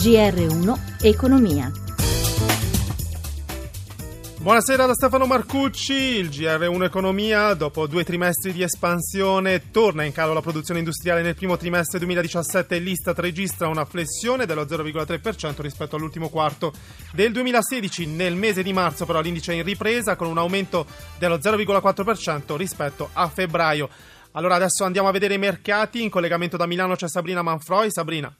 GR1 Economia. Buonasera da Stefano Marcucci, il GR1 Economia, dopo due trimestri di espansione, torna in calo la produzione industriale nel primo trimestre 2017 e l'Istat registra una flessione dello 0,3% rispetto all'ultimo quarto del 2016. Nel mese di marzo però l'indice è in ripresa con un aumento dello 0,4% rispetto a febbraio. Allora adesso andiamo a vedere i mercati. In collegamento da Milano c'è Sabrina Manfroi. Sabrina.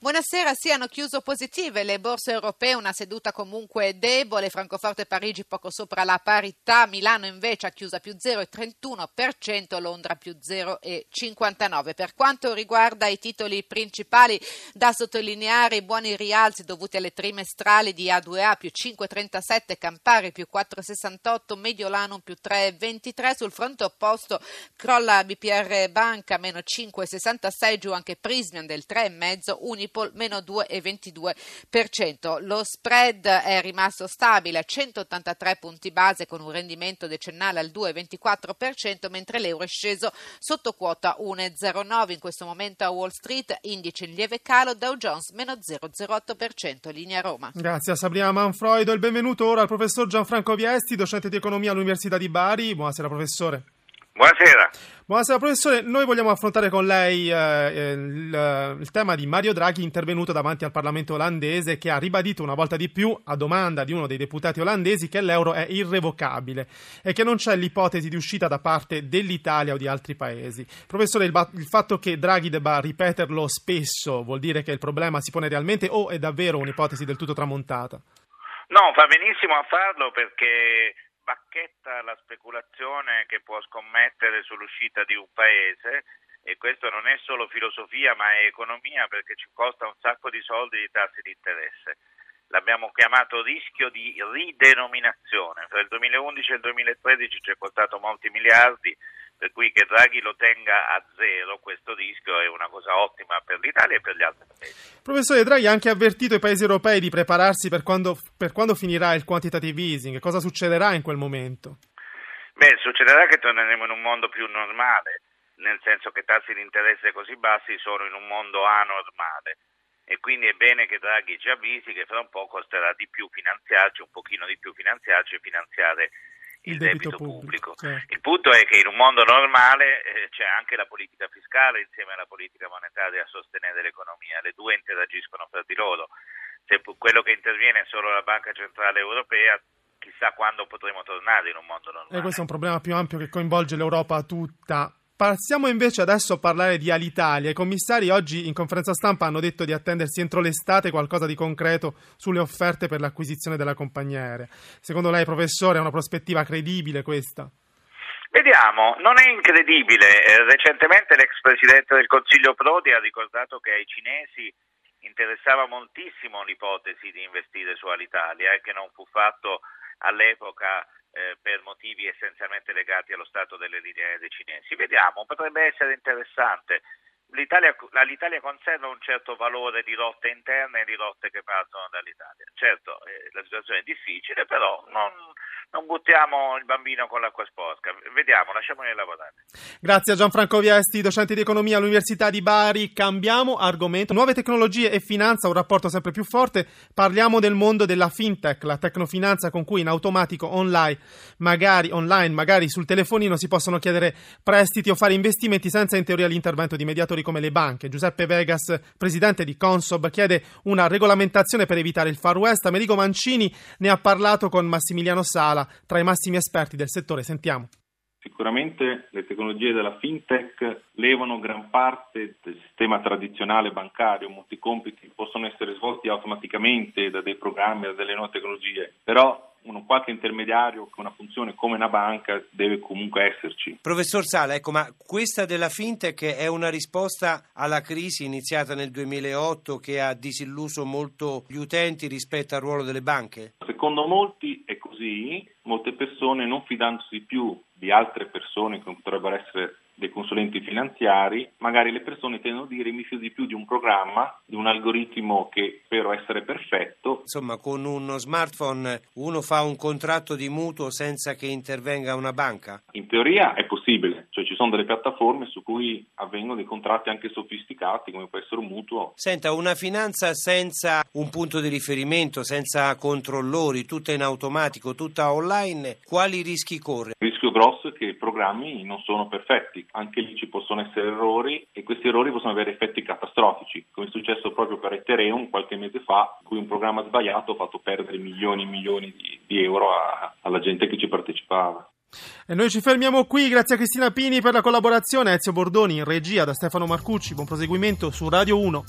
Buonasera, sì, hanno chiuso positive le borse europee, una seduta comunque debole, Francoforte e Parigi poco sopra la parità, Milano invece ha chiuso più 0,31%, Londra più 0,59%. Per quanto riguarda i titoli principali, da sottolineare i buoni rialzi dovuti alle trimestrali di A2A più 5,37, Campari più 4,68, Mediolanum più 3,23, sul fronte opposto crolla BPR Banca meno 5,66, giù anche Prismian del 3,5, Unipol meno 2,22%. Lo spread è rimasto stabile a 183 punti base con un rendimento decennale al 2,24%, mentre l'euro è sceso sotto quota 1,09. In questo momento a Wall Street indice in lieve calo, Dow Jones meno 0,08%, linea Roma. Grazie a Sabrina Manfroido. Il benvenuto ora al professor Gianfranco Viesti, docente di economia all'Università di Bari. Buonasera professore. Buonasera. Buonasera professore, noi vogliamo affrontare con lei eh, il, il, tema di Mario Draghi intervenuto davanti al Parlamento olandese che ha ribadito una volta di più a domanda di uno dei deputati olandesi che l'euro è irrevocabile e che non c'è l'ipotesi di uscita da parte dell'Italia o di altri paesi. Professore, il, il fatto che Draghi debba ripeterlo spesso vuol dire che il problema si pone realmente o è davvero un'ipotesi del tutto tramontata? No, fa benissimo a farlo perché bacchetta la speculazione che può scommettere sull'uscita di un paese e questo non è solo filosofia ma è economia perché ci costa un sacco di soldi di tassi di interesse. L'abbiamo chiamato rischio di ridenominazione, tra il 2011 e il 2013 ci è costato molti miliardi, per cui che Draghi lo tenga a zero questo rischio è una cosa ottima per l'Italia e per gli altri paesi. Professore Draghi ha anche avvertito i paesi europei di prepararsi per quando, per quando finirà il quantitative easing, cosa succederà in quel momento? Beh, succederà che torneremo in un mondo più normale, nel senso che tassi di interesse così bassi sono in un mondo anormale e quindi è bene che Draghi ci avvisi che fra un po' costerà di più finanziarci, un pochino di più finanziarci e finanziare il, il debito, debito, pubblico. pubblico. Certo. Il punto è che in un mondo normale eh, c'è anche la politica fiscale insieme alla politica monetaria a sostenere l'economia, le due interagiscono fra di loro. Se quello che interviene è solo la Banca Centrale Europea, chissà quando potremo tornare in un mondo normale. E questo è un problema più ampio che coinvolge l'Europa tutta. Passiamo invece adesso a parlare di Alitalia. I commissari oggi in conferenza stampa hanno detto di attendersi entro l'estate qualcosa di concreto sulle offerte per l'acquisizione della compagnia aerea. Secondo lei, professore, è una prospettiva credibile questa? Vediamo, non è incredibile. Eh, recentemente l'ex presidente del Consiglio Prodi ha ricordato che ai cinesi interessava moltissimo l'ipotesi di investire su Alitalia e che non fu fatto all'epoca eh, per motivi essenzialmente legati allo stato delle linee aeree cinesi. Vediamo, potrebbe essere interessante. L'Italia, l'Italia, conserva un certo valore di rotte interne e di rotte che partono dall'Italia. Certo, eh, la situazione è difficile, però non, non, buttiamo il bambino con l'acqua sporca. Vediamo, lasciamoli lavorare. Grazie a Gianfranco Viesti, docente di economia all'Università di Bari. Cambiamo argomento. Nuove tecnologie e finanza, un rapporto sempre più forte. Parliamo del mondo della fintech, la tecnofinanza con cui in automatico online, magari online, magari sul telefonino si possono chiedere prestiti o fare investimenti senza in teoria l'intervento di mediatori come le banche. Giuseppe Vegas, presidente di Consob, chiede una regolamentazione per evitare il Far West. Amerigo Mancini ne ha parlato con Massimiliano Sala, tra i massimi esperti del settore. Sentiamo. Sicuramente le tecnologie della fintech levano gran parte del sistema tradizionale bancario, molti compiti possono essere svolti automaticamente da dei programmi, da delle nuove tecnologie, però uno qualche intermediario con una funzione come una banca deve comunque esserci. Professor Sala, ecco, ma questa della fintech è una risposta alla crisi iniziata nel 2008 che ha disilluso molto gli utenti rispetto al ruolo delle banche? Secondo molti è così, molte persone non fidandosi più di altre persone che potrebbero essere dei consulenti finanziari, magari le persone tendono a dire mi fido di più di un programma, di un algoritmo che spero essere perfetto. Insomma, con uno smartphone uno fa un contratto di mutuo senza che intervenga una banca? In teoria è possibile, sono delle piattaforme su cui avvengono dei contratti anche sofisticati, come può essere un mutuo. Senta, una finanza senza un punto di riferimento, senza controllori, tutta in automatico, tutta online, quali rischi corre? Il rischio grosso è che i programmi non sono perfetti, anche lì ci possono essere errori e questi errori possono avere effetti catastrofici, come è successo proprio per Ethereum qualche mese fa, in cui un programma sbagliato ha fatto perdere milioni e milioni di, di euro a, alla gente che ci partecipava. E noi ci fermiamo qui, grazie a Cristina Pini per la collaborazione, Ezio Bordoni in regia da Stefano Marcucci, buon proseguimento su Radio 1.